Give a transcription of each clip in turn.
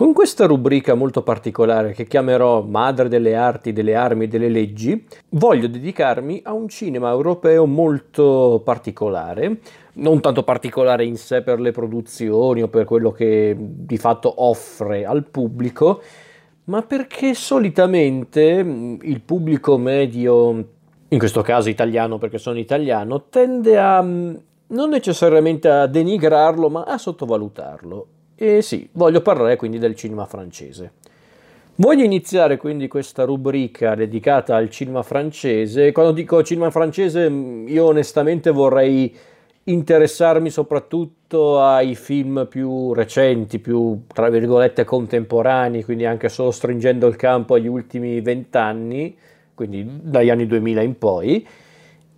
Con questa rubrica molto particolare che chiamerò Madre delle arti, delle armi e delle leggi, voglio dedicarmi a un cinema europeo molto particolare, non tanto particolare in sé per le produzioni o per quello che di fatto offre al pubblico, ma perché solitamente mm, il pubblico medio, in questo caso italiano perché sono italiano, tende a mm, non necessariamente a denigrarlo, ma a sottovalutarlo. E sì, voglio parlare quindi del cinema francese. Voglio iniziare quindi questa rubrica dedicata al cinema francese. Quando dico cinema francese, mm, io onestamente vorrei interessarmi soprattutto ai film più recenti, più tra virgolette contemporanei, quindi anche solo stringendo il campo agli ultimi vent'anni, quindi dagli anni 2000 in poi.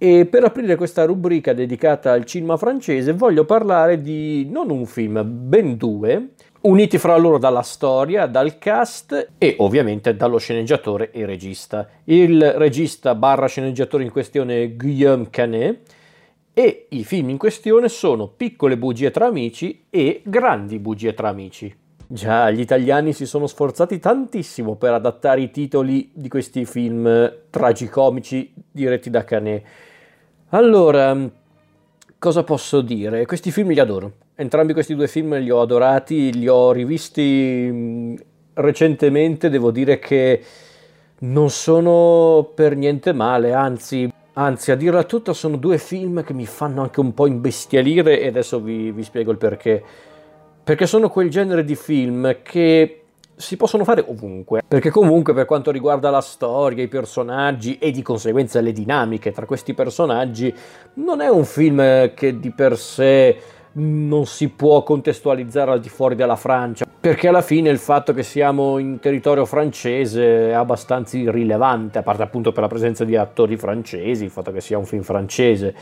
E per aprire questa rubrica dedicata al cinema francese voglio parlare di non un film, ben due, uniti fra loro dalla storia, dal cast e ovviamente dallo sceneggiatore e regista. Il regista barra sceneggiatore in questione è Guillaume Canet e i film in questione sono Piccole bugie tra amici e Grandi bugie tra amici. Già, gli italiani si sono sforzati tantissimo per adattare i titoli di questi film tragicomici diretti da Canet allora, cosa posso dire? Questi film li adoro. Entrambi questi due film li ho adorati, li ho rivisti mm, recentemente, devo dire che non sono per niente male, anzi, anzi a dirla tutta sono due film che mi fanno anche un po' imbestialire e adesso vi, vi spiego il perché. Perché sono quel genere di film che si possono fare ovunque, perché comunque per quanto riguarda la storia, i personaggi e di conseguenza le dinamiche tra questi personaggi, non è un film che di per sé non si può contestualizzare al di fuori della Francia, perché alla fine il fatto che siamo in territorio francese è abbastanza irrilevante, a parte appunto per la presenza di attori francesi, il fatto che sia un film francese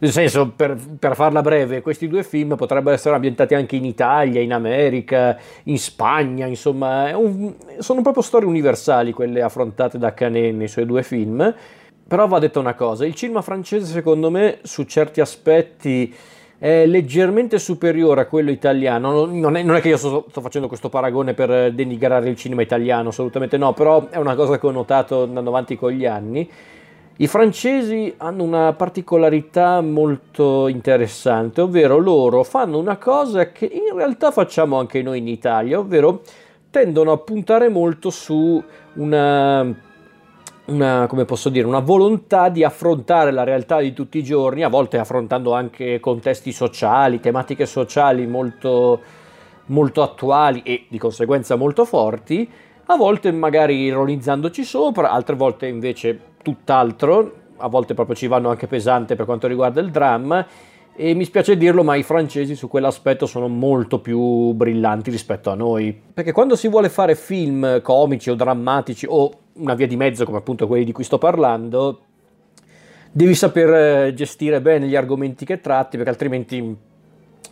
nel senso, per, per, farla breve, questi due film potrebbero essere ambientati anche in Italia, in America, in Spagna, insomma, un, sono proprio storie universali quelle affrontate da Canet nei suoi due film. Però va detta una cosa, il cinema francese secondo me su certi aspetti è leggermente superiore a quello italiano. Non è, non è che io sto, sto, facendo questo paragone per denigrare il cinema italiano, assolutamente no, però è una cosa che ho notato andando avanti con gli anni. I francesi hanno una particolarità molto interessante, ovvero loro fanno una cosa che in realtà facciamo anche noi in Italia, ovvero tendono a puntare molto su una, una, come posso dire, una volontà di affrontare la realtà di tutti i giorni, a volte affrontando anche contesti sociali, tematiche sociali molto, molto attuali e di conseguenza molto forti, a volte magari ironizzandoci sopra, altre volte invece tutt'altro, a volte proprio ci vanno anche pesante per quanto riguarda il dramma e mi spiace dirlo, ma i francesi su quell'aspetto sono molto più brillanti rispetto a noi. Perché quando si vuole fare film comici o drammatici o una via di mezzo come appunto quelli di cui sto parlando, devi saper eh, gestire bene gli argomenti che tratti perché altrimenti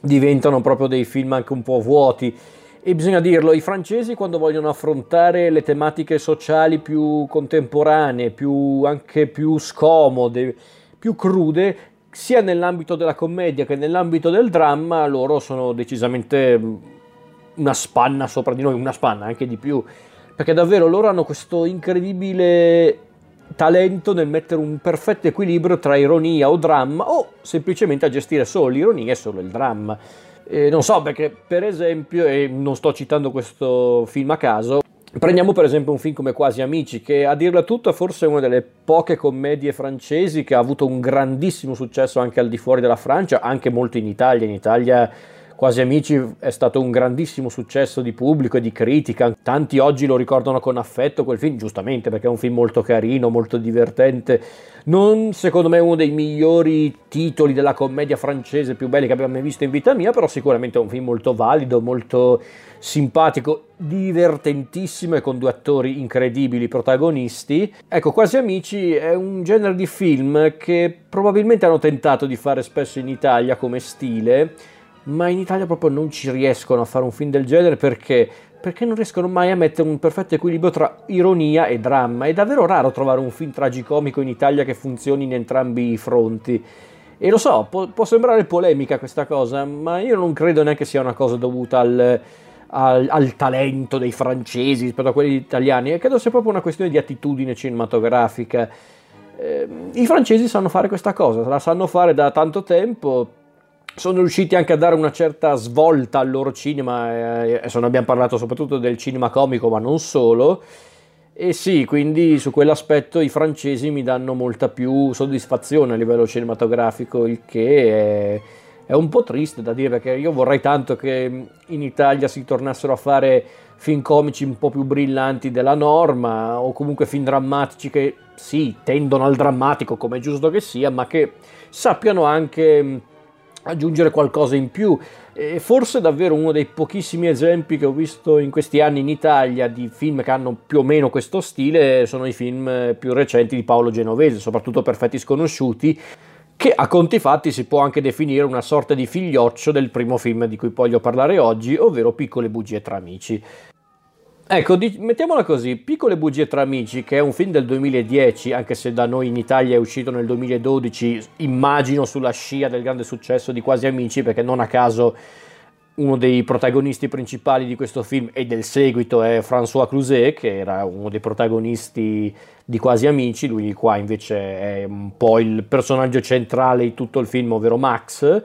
diventano proprio dei film anche un po' vuoti e bisogna dirlo, i francesi quando vogliono affrontare le tematiche sociali più contemporanee, più, anche più scomode, più crude, sia nell'ambito della commedia che nell'ambito del dramma, loro sono decisamente una spanna sopra di noi, una spanna anche di più, perché davvero loro hanno questo incredibile talento nel mettere un perfetto equilibrio tra ironia o dramma o semplicemente a gestire solo l'ironia e solo il dramma. Eh, non so perché, per esempio, e non sto citando questo film a caso, Prendiamo per esempio un film come Quasi Amici, che a dirla tutta forse è una delle poche commedie francesi che ha avuto un grandissimo successo anche al di fuori della Francia, anche molto in Italia. In Italia Quasi Amici è stato un grandissimo successo di pubblico e di critica. Tanti oggi lo ricordano con affetto quel film, giustamente perché è un film molto carino, molto divertente. Non secondo me uno dei migliori titoli della commedia francese più belli che abbia mai visto in vita mia, però sicuramente è un film molto valido, molto simpatico, divertentissimo e con due attori incredibili protagonisti. Ecco, Quasi Amici è un genere di film che probabilmente hanno tentato di fare spesso in Italia come stile ma in Italia proprio non ci riescono a fare un film del genere perché perché non riescono mai a mettere un perfetto equilibrio tra ironia e dramma. È davvero raro trovare un film tragicomico in Italia che funzioni in entrambi i fronti. E lo so, può, può sembrare polemica questa cosa, ma io non credo neanche sia una cosa dovuta al, al, al, talento dei francesi rispetto a quelli italiani, credo sia proprio una questione di attitudine cinematografica. Eh, I francesi sanno fare questa cosa, la sanno fare da tanto tempo, sono riusciti anche a dare una certa svolta al loro cinema, eh, adesso ne abbiamo parlato soprattutto del cinema comico, ma non solo. E sì, quindi su quell'aspetto i francesi mi danno molta più soddisfazione a livello cinematografico, il che è è un po' triste da dire perché io vorrei tanto che in Italia si tornassero a fare film comici un po' più brillanti della norma o comunque film drammatici che sì, tendono al drammatico come è giusto che sia, ma che sappiano anche aggiungere qualcosa in più. E forse davvero uno dei pochissimi esempi che ho visto in questi anni in Italia di film che hanno più o meno questo stile sono i film più recenti di Paolo Genovese, soprattutto Perfetti Sconosciuti, che a conti fatti si può anche definire una sorta di figlioccio del primo film di cui voglio parlare oggi, ovvero Piccole bugie tra amici. Ecco, di- mettiamola così, Piccole bugie tra amici, che è un film del 2010, anche se da noi in Italia è uscito nel 2012, immagino sulla scia del grande successo di Quasi Amici, perché non a caso uno dei protagonisti principali di questo film e del seguito è François Cluzet, che era uno dei protagonisti di Quasi Amici, lui qua invece è un po' il personaggio centrale di tutto il film, ovvero Max.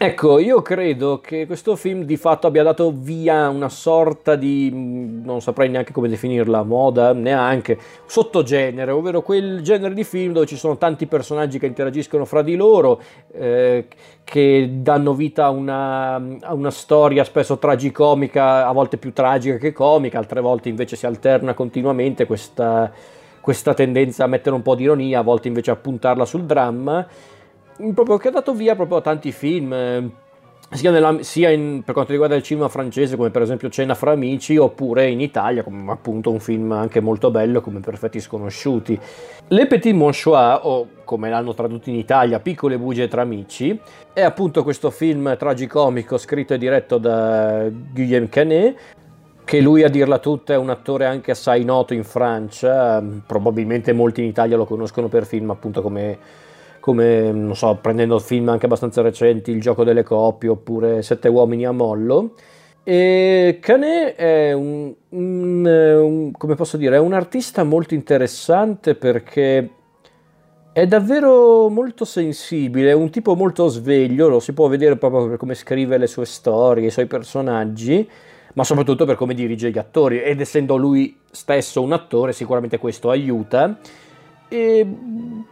Ecco, io credo che questo film di fatto abbia dato via una sorta di, non saprei neanche come definirla, moda, neanche, sottogenere, ovvero quel genere di film dove ci sono tanti personaggi che interagiscono fra di loro, eh, che danno vita a una, a una storia spesso tragicomica, a volte più tragica che comica, altre volte invece si alterna continuamente questa, questa tendenza a mettere un po' di ironia, a volte invece a puntarla sul dramma proprio che ha dato via proprio a tanti film eh, sia, nella, sia in, per quanto riguarda il cinema francese come per esempio Cena fra amici oppure in Italia come appunto un film anche molto bello come Perfetti sconosciuti. Le Petit Monchois o come l'hanno tradotto in Italia Piccole bugie tra amici è appunto questo film tragicomico scritto e diretto da Guillaume Canet che lui a dirla tutta è un attore anche assai noto in Francia probabilmente molti in Italia lo conoscono per film appunto come come, non so, prendendo film anche abbastanza recenti, Il gioco delle coppie oppure Sette uomini a mollo. E Canet è un, un, un, come posso dire, è un artista molto interessante perché è davvero molto sensibile, è un tipo molto sveglio, lo si può vedere proprio per come scrive le sue storie, i suoi personaggi, ma soprattutto per come dirige gli attori ed essendo lui stesso un attore sicuramente questo aiuta e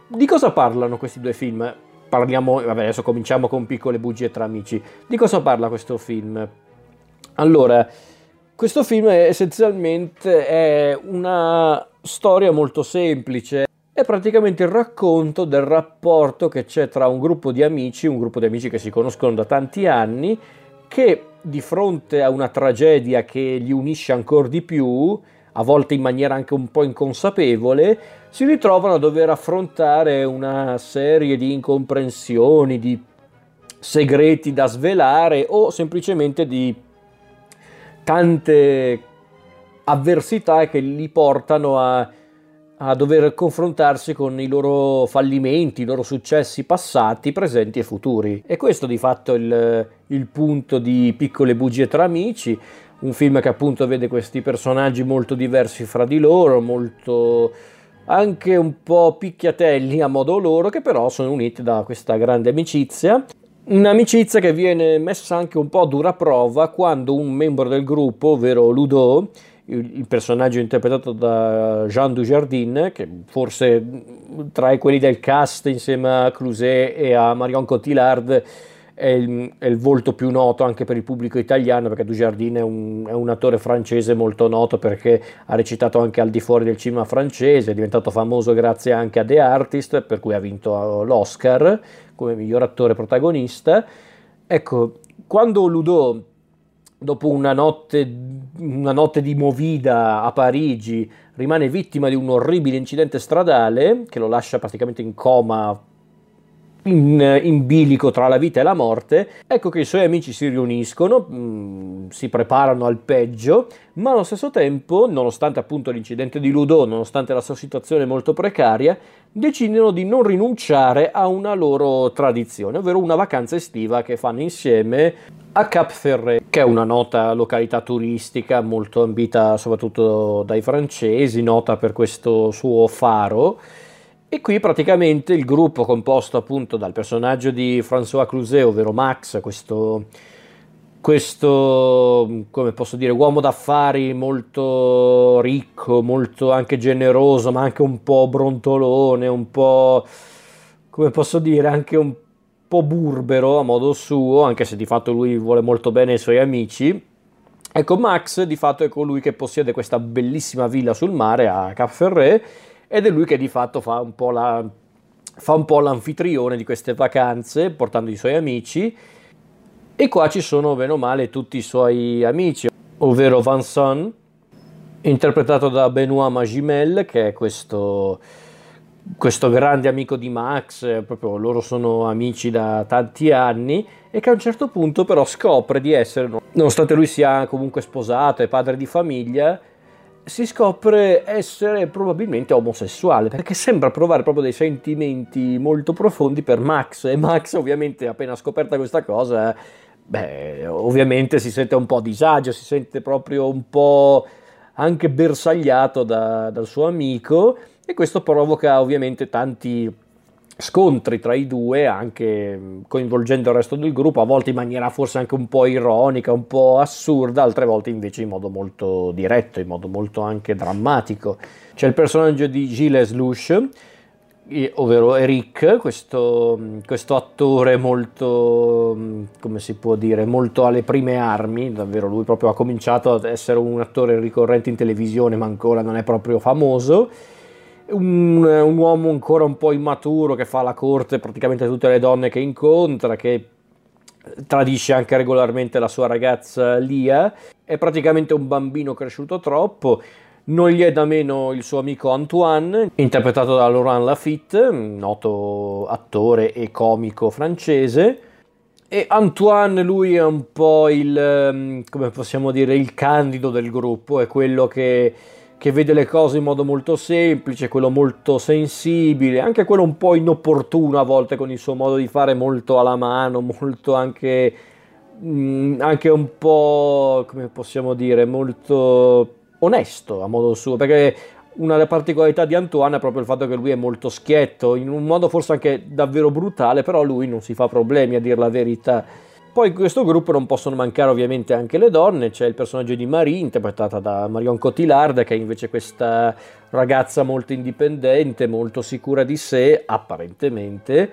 di cosa parlano questi due film? Parliamo, vabbè, adesso cominciamo con piccole bugie tra amici. Di cosa parla questo film? Allora, questo film è essenzialmente è una storia molto semplice. È praticamente il racconto del rapporto che c'è tra un gruppo di amici, un gruppo di amici che si conoscono da tanti anni, che di fronte a una tragedia che li unisce ancora di più, a volte in maniera anche un po' inconsapevole, si ritrovano a dover affrontare una serie di incomprensioni, di segreti da svelare o semplicemente di tante avversità che li portano a, a dover confrontarsi con i loro fallimenti, i loro successi passati, presenti e futuri. E questo di fatto è il, il punto di Piccole bugie tra amici, un film che appunto vede questi personaggi molto diversi fra di loro, molto anche un po' picchiatelli a modo loro, che però sono uniti da questa grande amicizia. Un'amicizia che viene messa anche un po' a dura prova quando un membro del gruppo, ovvero Ludo, il personaggio interpretato da Jean Dujardin, che forse tra quelli del cast insieme a Cluset e a Marion Cotillard è il, è il, volto più noto anche per il pubblico italiano perché Dujardin è un, è un, attore francese molto noto perché ha recitato anche al di fuori del cinema francese, è diventato famoso grazie anche a The Artist per cui ha vinto l'Oscar come miglior attore protagonista. Ecco, quando Ludo dopo una notte, una notte di movida a Parigi rimane vittima di un orribile incidente stradale che lo lascia praticamente in coma in, in, bilico tra la vita e la morte, ecco che i suoi amici si riuniscono, mh, mm, si preparano al peggio, ma allo stesso tempo, nonostante appunto l'incidente di Ludo, nonostante la sua situazione molto precaria, decidono di non rinunciare a una loro tradizione, ovvero una vacanza estiva che fanno insieme a Cap Ferret, che è una nota località turistica molto ambita soprattutto dai francesi, nota per questo suo faro e qui praticamente il gruppo composto appunto dal personaggio di François Cluzet, ovvero Max, questo, questo, come posso dire, uomo d'affari molto ricco, molto anche generoso, ma anche un po' brontolone, un po', come posso dire, anche un po' burbero a modo suo, anche se di fatto lui vuole molto bene ai suoi amici. Ecco, Max di fatto è colui che possiede questa bellissima villa sul mare a Cap Ferret ed è lui che di fatto fa un po', la, fa un po l'anfitrione di queste vacanze portando i suoi amici. E qua ci sono bene o male tutti i suoi amici, ovvero Vincent, interpretato da Benoît Magimel, che è questo, questo grande amico di Max, proprio loro sono amici da tanti anni e che a un certo punto però scopre di essere, nonostante lui sia comunque sposato e padre di famiglia, si scopre essere probabilmente omosessuale perché sembra provare proprio dei sentimenti molto profondi per Max. E Max ovviamente appena scoperta questa cosa beh ovviamente si sente un po' a disagio si sente proprio un po' anche bersagliato da, dal suo amico e questo provoca ovviamente tanti scontri tra i due, anche coinvolgendo il resto del gruppo, a volte in maniera forse anche un po' ironica, un po' assurda, altre volte invece in modo molto diretto, in modo molto anche drammatico. C'è il personaggio di Gilles Luche, ovvero Eric, questo, questo, attore molto, come si può dire, molto alle prime armi, davvero lui proprio ha cominciato ad essere un attore ricorrente in televisione, ma ancora non è proprio famoso un, un, uomo ancora un po' immaturo che fa la corte praticamente a tutte le donne che incontra, che tradisce anche regolarmente la sua ragazza Lia, è praticamente un bambino cresciuto troppo. Non gli è da meno il suo amico Antoine, interpretato da Laurent Lafitte, noto attore e comico francese. E Antoine, lui è un po' il, come possiamo dire, il candido del gruppo, è quello che che vede le cose in modo molto semplice, quello molto sensibile, anche quello un po' inopportuno a volte con il suo modo di fare molto alla mano, molto anche, mm, anche un po', come possiamo dire, molto onesto a modo suo, perché una delle particolarità di Antoine è proprio il fatto che lui è molto schietto, in un modo forse anche davvero brutale, però lui non si fa problemi a dire la verità poi in questo gruppo non possono mancare ovviamente anche le donne, c'è il personaggio di Marie, interpretata da Marion Cotillard, che è invece questa ragazza molto indipendente, molto sicura di sé, apparentemente,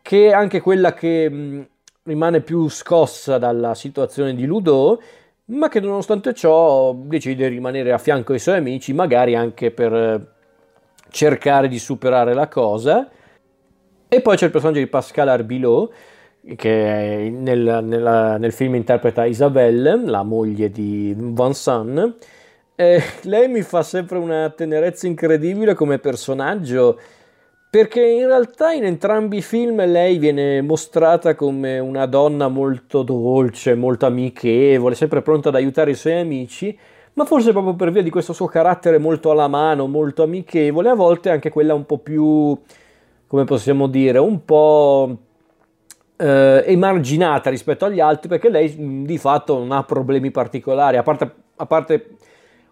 che è anche quella che mh, rimane più scossa dalla situazione di Ludo, ma che nonostante ciò decide di rimanere a fianco ai suoi amici, magari anche per cercare di superare la cosa. E poi c'è il personaggio di Pascal Arbilot, che nel, nella, nel, film interpreta Isabelle, la moglie di Vincent. E lei mi fa sempre una tenerezza incredibile come personaggio, perché in realtà in entrambi i film lei viene mostrata come una donna molto dolce, molto amichevole, sempre pronta ad aiutare i suoi amici, ma forse proprio per via di questo suo carattere molto alla mano, molto amichevole, a volte anche quella un po' più, come possiamo dire, un po' eh, emarginata rispetto agli altri perché lei mm, di fatto non ha problemi particolari, a parte, a parte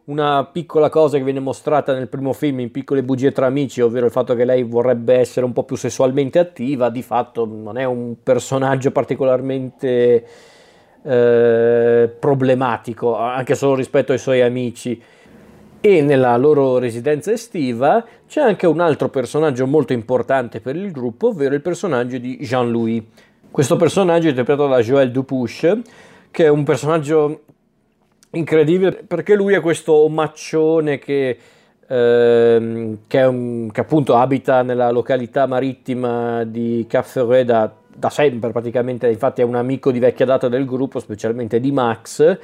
una piccola cosa che viene mostrata nel primo film in Piccole bugie tra amici, ovvero il fatto che lei vorrebbe essere un po' più sessualmente attiva, di fatto non è un personaggio particolarmente eh, problematico, anche solo rispetto ai suoi amici. E nella loro residenza estiva c'è anche un altro personaggio molto importante per il gruppo, ovvero il personaggio di Jean-Louis. Questo personaggio è interpretato da Joël Dupuche, che è un personaggio incredibile perché lui è questo omaccione che, ehm, che, un, che, appunto abita nella località marittima di Cap Ferret da, da sempre praticamente, infatti è un amico di vecchia data del gruppo, specialmente di Max,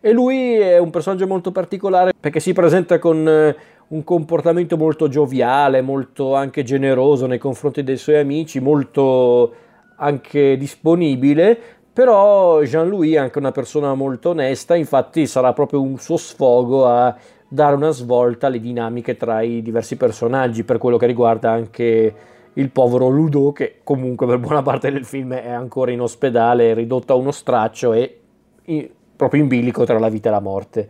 e lui è un personaggio molto particolare perché si presenta con un comportamento molto gioviale, molto anche generoso nei confronti dei suoi amici, molto anche disponibile, però Jean-Louis è anche una persona molto onesta, infatti sarà proprio un suo sfogo a dare una svolta alle dinamiche tra i diversi personaggi per quello che riguarda anche il povero Ludo che comunque per buona parte del film è ancora in ospedale, ridotto a uno straccio e in, proprio in bilico tra la vita e la morte.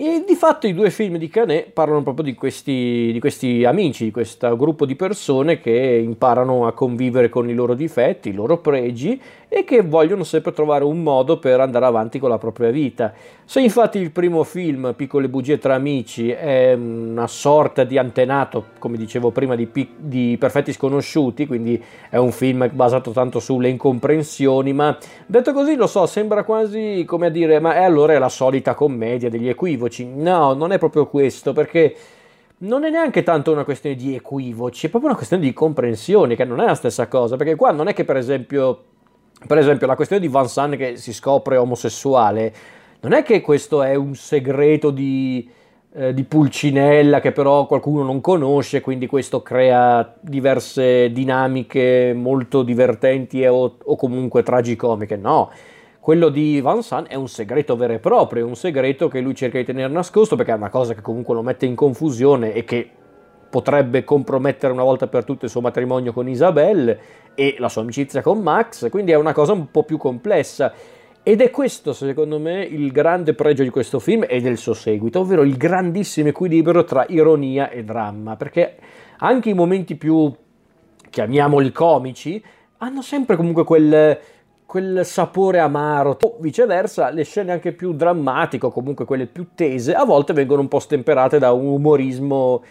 E di fatto i due film di Canet parlano proprio di questi, di questi, amici, di questo gruppo di persone che imparano a convivere con i loro difetti, i loro pregi e che vogliono sempre trovare un modo per andare avanti con la propria vita. Se infatti il primo film, Piccole bugie tra amici, è una sorta di antenato, come dicevo prima, di, di Perfetti sconosciuti, quindi è un film basato tanto sulle incomprensioni, ma detto così lo so, sembra quasi come a dire, ma è allora è la solita commedia degli equivoci. No, non è proprio questo, perché non è neanche tanto una questione di equivoci, è proprio una questione di comprensione, che non è la stessa cosa, perché qua non è che per esempio per esempio, la questione di Van San che si scopre omosessuale, non è che questo è un segreto di, eh, di Pulcinella che però qualcuno non conosce, quindi questo crea diverse dinamiche molto divertenti o, o comunque tragicomiche. No, quello di Van San è un segreto vero e proprio, un segreto che lui cerca di tenere nascosto perché è una cosa che comunque lo mette in confusione e che potrebbe compromettere una volta per tutte il suo matrimonio con Isabelle e la sua amicizia con Max, quindi è una cosa un po' più complessa. Ed è questo, secondo me, il grande pregio di questo film e del suo seguito, ovvero il grandissimo equilibrio tra ironia e dramma, perché anche i momenti più, chiamiamoli comici, hanno sempre comunque quel, quel sapore amaro, o viceversa, le scene anche più drammatiche, o comunque quelle più tese, a volte vengono un po' stemperate da un umorismo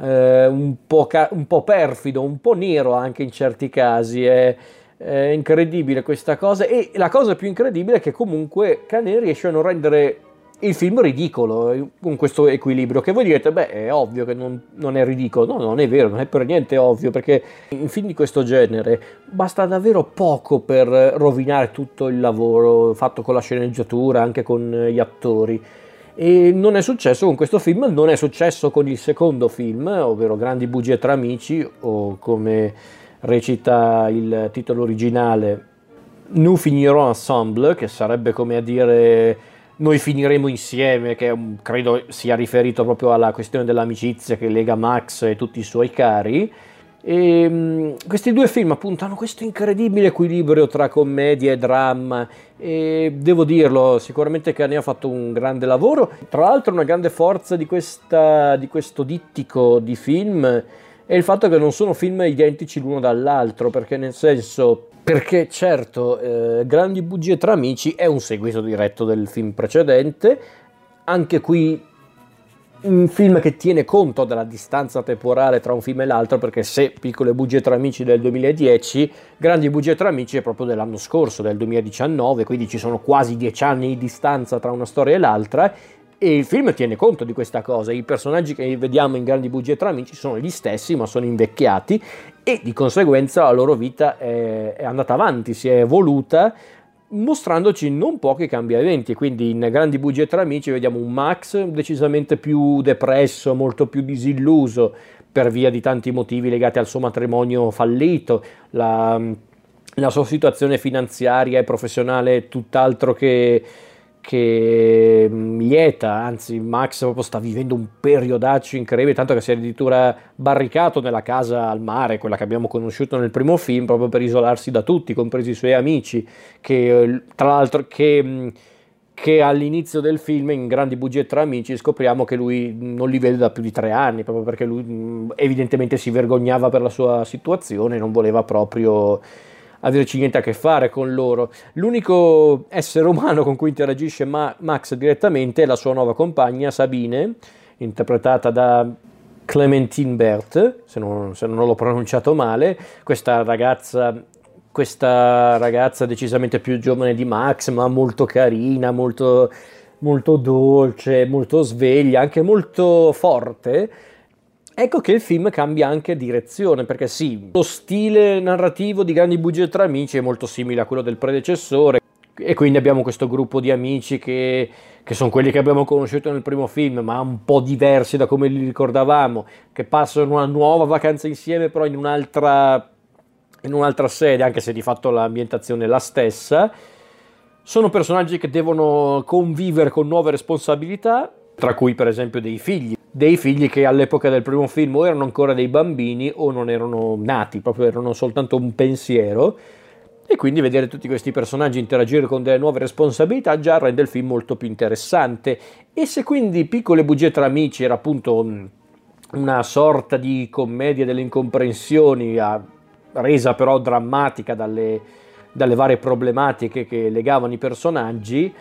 eh, un, po ca- un, po perfido, un po' nero anche in certi casi. È, è, incredibile questa cosa. E la cosa più incredibile è che comunque Canet riesce a non rendere il film ridicolo eh, con questo equilibrio. Che voi direte, beh, è ovvio che non, non è ridicolo. No, non è vero, non è per niente ovvio perché in film di questo genere basta davvero poco per rovinare tutto il lavoro fatto con la sceneggiatura, anche con gli attori. E non è successo con questo film, non è successo con il secondo film, ovvero Grandi bugie tra amici, o come recita il titolo originale, Nous finirons ensemble, che sarebbe come a dire noi finiremo insieme, che credo sia riferito proprio alla questione dell'amicizia che lega Max e tutti i suoi cari. E, um, questi due film appunto hanno questo incredibile equilibrio tra commedia e dramma e devo dirlo, sicuramente Cane ha fatto un grande lavoro. Tra l'altro una grande forza di, questa, di questo dittico di film è il fatto che non sono film identici l'uno dall'altro, perché nel senso perché certo eh, Grandi bugie tra amici è un seguito diretto del film precedente, anche qui un film che tiene conto della distanza temporale tra un film e l'altro, perché se Piccole bugie tra amici del 2010, Grandi bugie tra amici è proprio dell'anno scorso, del 2019, quindi ci sono quasi dieci anni di distanza tra una storia e l'altra. E il film tiene conto di questa cosa. I personaggi che vediamo in Grandi bugie tra amici sono gli stessi, ma sono invecchiati e di conseguenza la loro vita è, è andata avanti, si è evoluta mostrandoci non pochi cambiamenti. Quindi in Grandi bugie tra amici vediamo un Max decisamente più depresso, molto più disilluso per via di tanti motivi legati al suo matrimonio fallito, la, la sua situazione finanziaria e professionale tutt'altro che che mm, lieta, anzi Max proprio sta vivendo un periodaccio incredibile, tanto che si è addirittura barricato nella casa al mare, quella che abbiamo conosciuto nel primo film, proprio per isolarsi da tutti, compresi i suoi amici, che tra l'altro che, mm, che all'inizio del film, in Grandi bugie tra amici, scopriamo che lui non li vede da più di tre anni, proprio perché lui mm, evidentemente si vergognava per la sua situazione, non voleva proprio averci niente a che fare con loro. L'unico essere umano con cui interagisce Ma- Max direttamente è la sua nuova compagna Sabine, interpretata da Clementine Bert, se non, se non l'ho pronunciato male, questa ragazza questa ragazza decisamente più giovane di Max, ma molto carina, molto, molto dolce, molto sveglia, anche molto forte Ecco che il film cambia anche direzione, perché sì, lo stile narrativo di Grandi bugie tra amici è molto simile a quello del predecessore, e quindi abbiamo questo gruppo di amici che, che, sono quelli che abbiamo conosciuto nel primo film, ma un po' diversi da come li ricordavamo, che passano una nuova vacanza insieme però in un'altra, in un'altra sede, anche se di fatto l'ambientazione è la stessa. Sono personaggi che devono convivere con nuove responsabilità, tra cui per esempio dei figli, dei figli che all'epoca del primo film o erano ancora dei bambini o non erano nati, proprio erano soltanto un pensiero e quindi vedere tutti questi personaggi interagire con delle nuove responsabilità già rende il film molto più interessante. E se quindi Piccole bugie tra amici era appunto una sorta di commedia delle incomprensioni, resa però drammatica dalle, dalle varie problematiche che legavano i personaggi,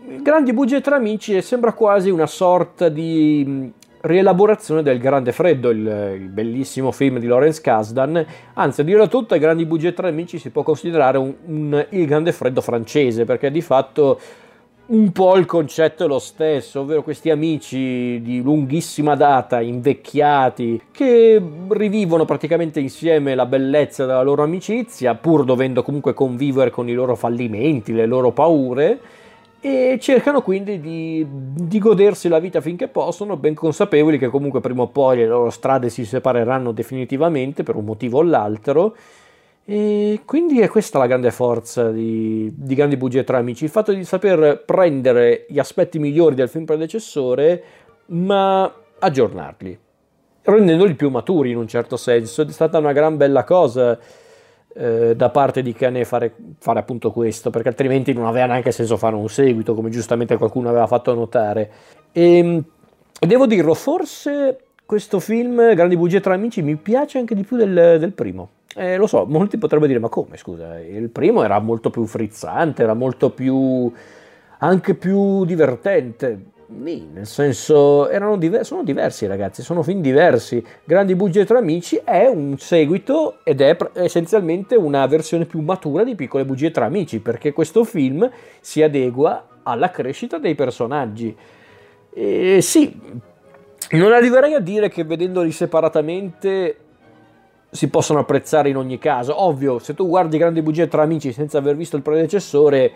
Grandi bugie tra amici sembra quasi una sorta di rielaborazione del Grande Freddo, il, il, bellissimo film di Lawrence Kasdan. Anzi, a dire tutto, ai Grandi Bugie tra Amici si può considerare un, un, il Grande Freddo francese, perché di fatto un po' il concetto è lo stesso, ovvero questi amici di lunghissima data, invecchiati, che rivivono praticamente insieme la bellezza della loro amicizia, pur dovendo comunque convivere con i loro fallimenti, le loro paure e cercano quindi di, di, godersi la vita finché possono, ben consapevoli che comunque prima o poi le loro strade si separeranno definitivamente per un motivo o l'altro. E quindi è questa la grande forza di, di Grandi Bugie tra amici, il fatto di saper prendere gli aspetti migliori del film predecessore, ma aggiornarli, rendendoli più maturi in un certo senso. È stata una gran bella cosa eh, da parte di Cane fare, fare appunto questo, perché altrimenti non aveva neanche senso fare un seguito, come giustamente qualcuno aveva fatto notare. E ehm, devo dirlo, forse questo film, Grandi bugie tra amici, mi piace anche di più del, del primo. Eh, lo so, molti potrebbero dire, ma come, scusa, il primo era molto più frizzante, era molto più... anche più divertente Nì, nel senso, diver- sono diversi ragazzi, sono film diversi. Grandi bugie tra amici è un seguito ed è pr- essenzialmente una versione più matura di Piccole bugie tra amici, perché questo film si adegua alla crescita dei personaggi. E sì, non arriverei a dire che vedendoli separatamente si possono apprezzare in ogni caso. Ovvio, se tu guardi Grandi bugie tra amici senza aver visto il predecessore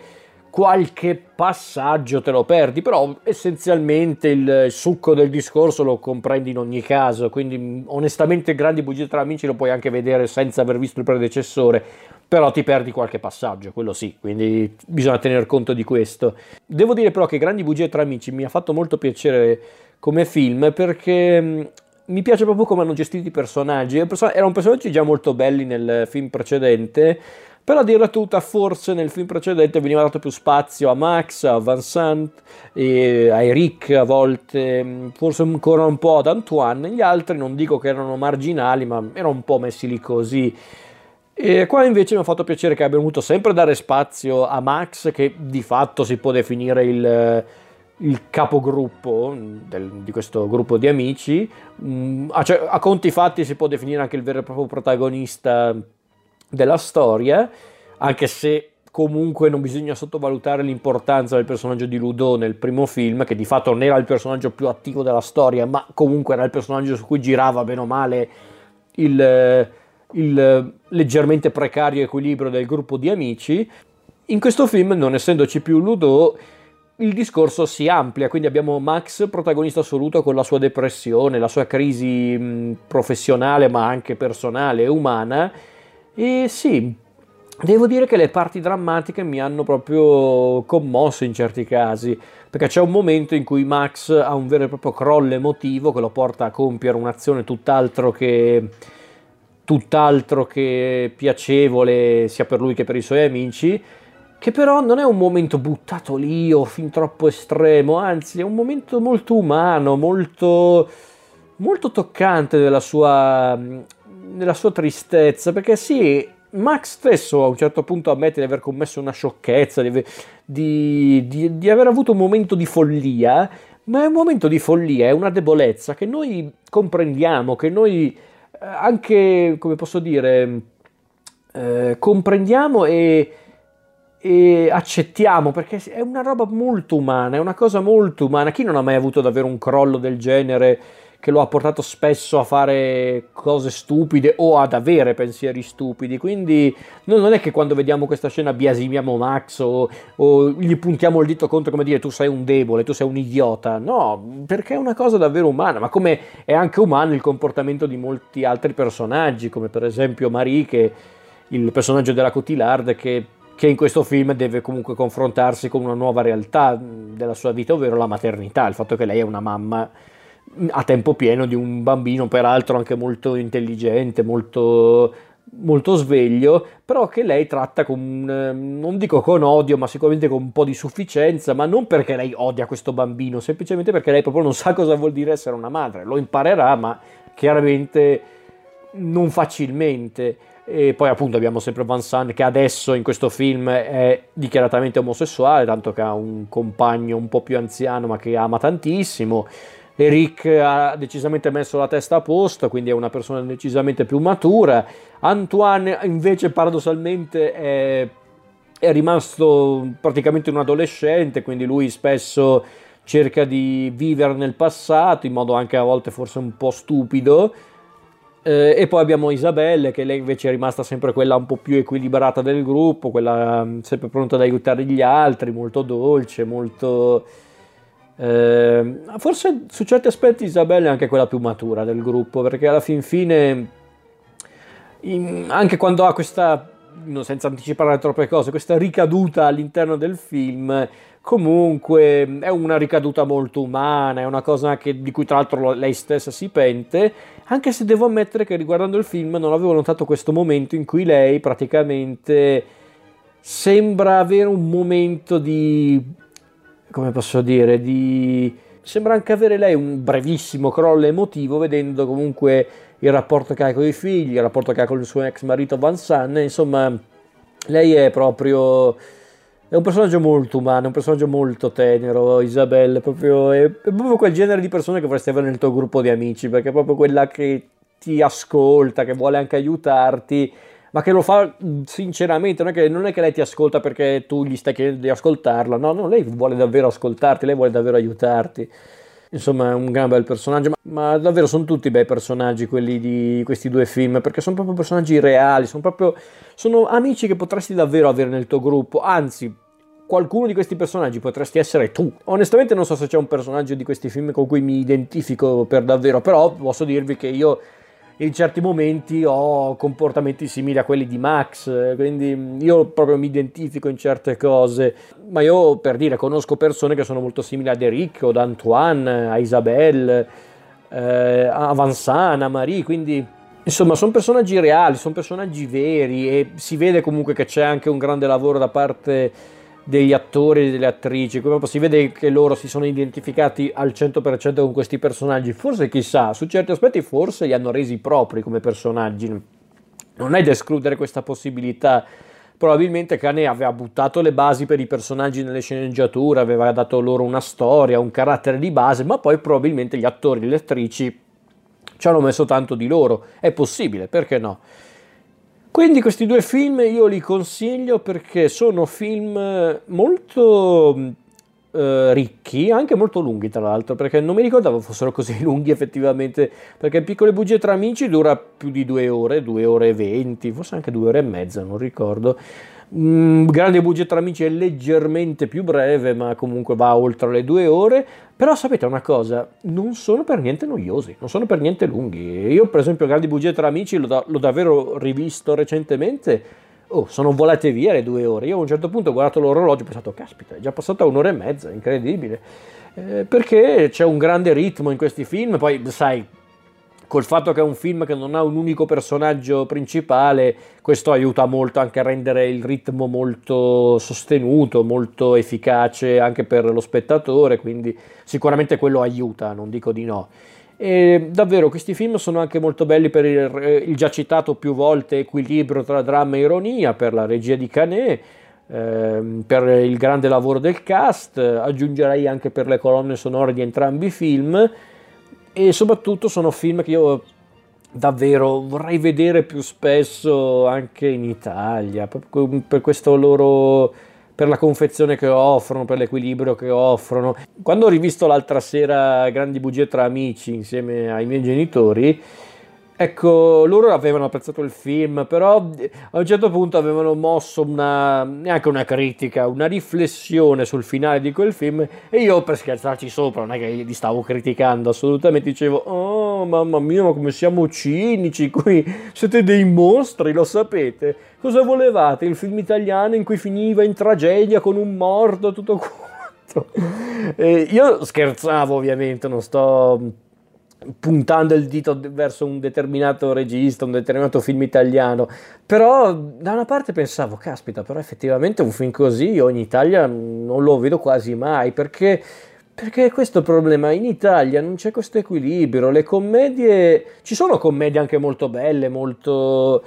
qualche passaggio te lo perdi, però essenzialmente il succo del discorso lo comprendi in ogni caso, quindi onestamente Grandi bugie tra amici lo puoi anche vedere senza aver visto il predecessore, però ti perdi qualche passaggio, quello sì, quindi bisogna tener conto di questo. Devo dire però che Grandi bugie tra amici mi ha fatto molto piacere come film perché mm, mi piace proprio come hanno gestito i personaggi. Erano personaggi già molto belli nel film precedente, però a dirla tutta, forse nel film precedente veniva dato più spazio a Max, a Vincent, e a Eric a volte, forse ancora un po' ad Antoine. Gli altri non dico che erano marginali, ma erano un po' messi lì così. E qua invece mi ha fatto piacere che abbia voluto sempre dare spazio a Max, che di fatto si può definire il, il capogruppo del, di questo gruppo di amici. Mm, a, cioè, a conti fatti si può definire anche il vero e proprio protagonista della storia, anche se comunque non bisogna sottovalutare l'importanza del personaggio di Ludo nel primo film, che di fatto non era il personaggio più attivo della storia, ma comunque era il personaggio su cui girava bene o male il, il leggermente precario equilibrio del gruppo di amici. In questo film, non essendoci più Ludo, il discorso si amplia, quindi abbiamo Max protagonista assoluto con la sua depressione, la sua crisi professionale ma anche personale e umana, e sì, devo dire che le parti drammatiche mi hanno proprio commosso in certi casi, perché c'è un momento in cui Max ha un vero e proprio crollo emotivo che lo porta a compiere un'azione tutt'altro che, tutt'altro che piacevole sia per lui che per i suoi amici, che però non è un momento buttato lì o fin troppo estremo, anzi è un momento molto umano, molto, molto toccante della sua nella sua tristezza, perché sì, Max stesso a un certo punto ammette di aver commesso una sciocchezza, di, di, di, di, aver avuto un momento di follia, ma è un momento di follia, è una debolezza che noi comprendiamo, che noi eh, anche, come posso dire, eh, comprendiamo e, e accettiamo, perché è una roba molto umana, è una cosa molto umana. Chi non ha mai avuto davvero un crollo del genere? Che lo ha portato spesso a fare cose stupide o ad avere pensieri stupidi. Quindi non è che quando vediamo questa scena biasimiamo Max o, o, gli puntiamo il dito contro come dire tu sei un debole, tu sei un idiota. No, perché è una cosa davvero umana, ma come è anche umano il comportamento di molti altri personaggi, come per esempio Marie, che il personaggio della Cotillard che che in questo film deve comunque confrontarsi con una nuova realtà della sua vita, ovvero la maternità, il fatto che lei è una mamma a tempo pieno di un bambino, peraltro anche molto intelligente, molto, molto sveglio, però che lei tratta con, non dico con odio, ma sicuramente con un po' di sufficienza, ma non perché lei odia questo bambino, semplicemente perché lei proprio non sa cosa vuol dire essere una madre, lo imparerà, ma chiaramente non facilmente. E poi appunto abbiamo sempre Van San che adesso in questo film è dichiaratamente omosessuale, tanto che ha un compagno un po' più anziano ma che ama tantissimo. Eric ha decisamente messo la testa a posto, quindi è una persona decisamente più matura. Antoine invece paradossalmente è, è rimasto praticamente un adolescente, quindi lui spesso cerca di vivere nel passato in modo anche a volte forse un po' stupido. Eh, e poi abbiamo Isabelle, che lei invece è rimasta sempre quella un po' più equilibrata del gruppo, quella mm, sempre pronta ad aiutare gli altri, molto dolce, molto eh, forse su certi aspetti Isabella è anche quella più matura del gruppo, perché alla fin fine, in, anche quando ha questa, senza anticipare troppe cose, questa ricaduta all'interno del film, comunque è una ricaduta molto umana, è una cosa che, di cui tra l'altro lei stessa si pente, anche se devo ammettere che riguardando il film non avevo notato questo momento in cui lei praticamente sembra avere un momento di come posso dire, di... sembra anche avere lei un brevissimo crollo emotivo vedendo comunque il rapporto che ha con i figli, il rapporto che ha con il suo ex marito Van San, insomma lei è proprio... È un personaggio molto umano, un personaggio molto tenero, Isabelle, proprio, è, è proprio quel genere di persone che vorresti avere nel tuo gruppo di amici, perché è proprio quella che ti ascolta, che vuole anche aiutarti ma che lo fa sinceramente, non è, che, non è che lei ti ascolta perché tu gli stai chiedendo di ascoltarla, no, no, lei vuole davvero ascoltarti, lei vuole davvero aiutarti. Insomma, è un gran bel personaggio, ma, ma, davvero sono tutti bei personaggi quelli di questi due film, perché sono proprio personaggi reali, sono proprio sono amici che potresti davvero avere nel tuo gruppo, anzi, qualcuno di questi personaggi potresti essere tu. Onestamente non so se c'è un personaggio di questi film con cui mi identifico per davvero, però posso dirvi che io in certi momenti ho comportamenti simili a quelli di Max, quindi io proprio mi identifico in certe cose, ma io per dire conosco persone che sono molto simili ad Eric, ad Antoine, a Isabelle, eh, a Vansana, a Marie, quindi insomma sono personaggi reali, sono personaggi veri e si vede comunque che c'è anche un grande lavoro da parte degli attori e delle attrici, come si vede che loro si sono identificati al 100% con questi personaggi, forse chissà, su certi aspetti forse li hanno resi propri come personaggi, non è da escludere questa possibilità, probabilmente Cane aveva buttato le basi per i personaggi nelle sceneggiature, aveva dato loro una storia, un carattere di base, ma poi probabilmente gli attori e le attrici ci hanno messo tanto di loro, è possibile, perché no? Quindi questi due film io li consiglio perché sono film molto eh, ricchi, anche molto lunghi tra l'altro, perché non mi ricordavo fossero così lunghi effettivamente, perché Piccole bugie tra amici dura più di due ore, due ore e venti, forse anche due ore e mezza, non ricordo. Mm, grande budget tra amici è leggermente più breve, ma comunque va oltre le due ore. Però sapete una cosa, non sono per niente noiosi, non sono per niente lunghi. Io, per esempio, Grandi budget tra amici l'ho, l'ho davvero rivisto recentemente. Oh, sono volate via le due ore. Io a un certo punto ho guardato l'orologio e ho pensato, caspita, è già passata un'ora e mezza, incredibile. Eh, perché c'è un grande ritmo in questi film, poi sai, col fatto che è un film che non ha un unico personaggio principale, questo aiuta molto anche a rendere il ritmo molto sostenuto, molto efficace anche per lo spettatore, quindi sicuramente quello aiuta, non dico di no. E davvero questi film sono anche molto belli per il, il già citato più volte equilibrio tra dramma e ironia, per la regia di Canet, ehm, per il grande lavoro del cast, aggiungerei anche per le colonne sonore di entrambi i film e soprattutto sono film che io davvero vorrei vedere più spesso anche in Italia, per questo loro per la confezione che offrono, per l'equilibrio che offrono. Quando ho rivisto l'altra sera Grandi bugie tra amici insieme ai miei genitori, Ecco, loro avevano apprezzato il film, però a un certo punto avevano mosso una, neanche una critica, una riflessione sul finale di quel film e io per scherzarci sopra, non è che li stavo criticando assolutamente, dicevo, oh mamma mia, ma come siamo cinici qui, siete dei mostri, lo sapete. Cosa volevate? Il film italiano in cui finiva in tragedia con un morto, tutto quanto. E io scherzavo ovviamente, non sto puntando il dito verso un determinato regista, un determinato film italiano, però da una parte pensavo, caspita, però effettivamente un film così io in Italia non lo vedo quasi mai, perché, perché questo problema, in Italia non c'è questo equilibrio, le commedie, ci sono commedie anche molto belle, molto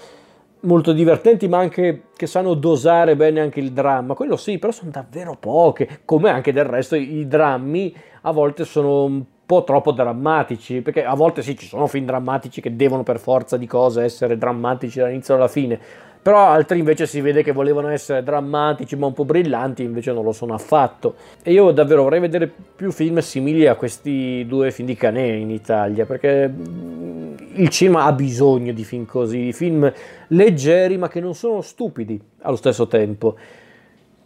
molto divertenti, ma anche che sanno dosare bene anche il dramma. Quello sì, però sono davvero poche, come anche del resto i drammi a volte sono un po' troppo drammatici, perché a volte sì, ci sono film drammatici che devono per forza di cose essere drammatici dall'inizio alla fine, però altri invece si vede che volevano essere drammatici ma un po' brillanti, invece non lo sono affatto. E io davvero vorrei vedere più film simili a questi due film di Canè in Italia, perché mm, il cinema ha bisogno di film così, di film leggeri ma che non sono stupidi allo stesso tempo.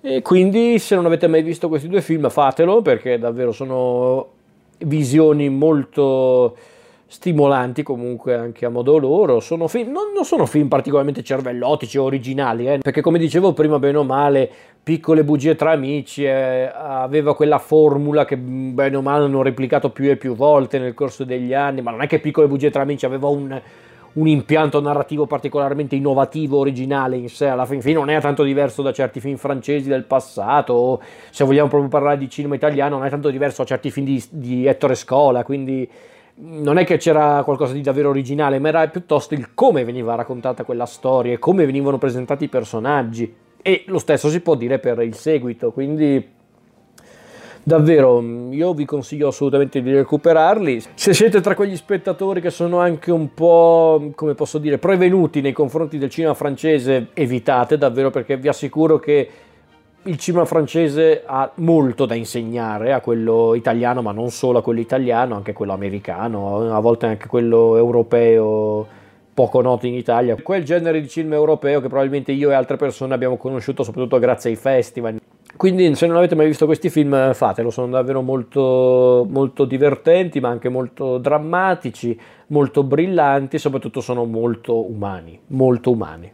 E quindi se non avete mai visto questi due film fatelo perché davvero sono visioni molto stimolanti comunque anche a modo loro. Sono film, non, non sono film particolarmente cervellotici o originali, eh, perché come dicevo prima, bene o male, piccole bugie tra amici, eh, aveva quella formula che bene o male hanno replicato più e più volte nel corso degli anni, ma non è che piccole bugie tra amici aveva un, un impianto narrativo particolarmente innovativo, originale in sé, alla fin fine non è tanto diverso da certi film francesi del passato, o se vogliamo proprio parlare di cinema italiano, non è tanto diverso da certi film di, di Ettore Scola, quindi non è che c'era qualcosa di davvero originale, ma era piuttosto il come veniva raccontata quella storia e come venivano presentati i personaggi. E lo stesso si può dire per il seguito, quindi davvero io vi consiglio assolutamente di recuperarli. Se siete tra quegli spettatori che sono anche un po' come posso dire prevenuti nei confronti del cinema francese evitate davvero perché vi assicuro che il cinema francese ha molto da insegnare a quello italiano ma non solo a quello italiano anche quello americano a volte anche quello europeo poco noto in Italia. Quel genere di cinema europeo che probabilmente io e altre persone abbiamo conosciuto soprattutto grazie ai festival quindi se non avete mai visto questi film fatelo, sono davvero molto, molto divertenti ma anche molto drammatici, molto brillanti soprattutto sono molto umani, molto umani.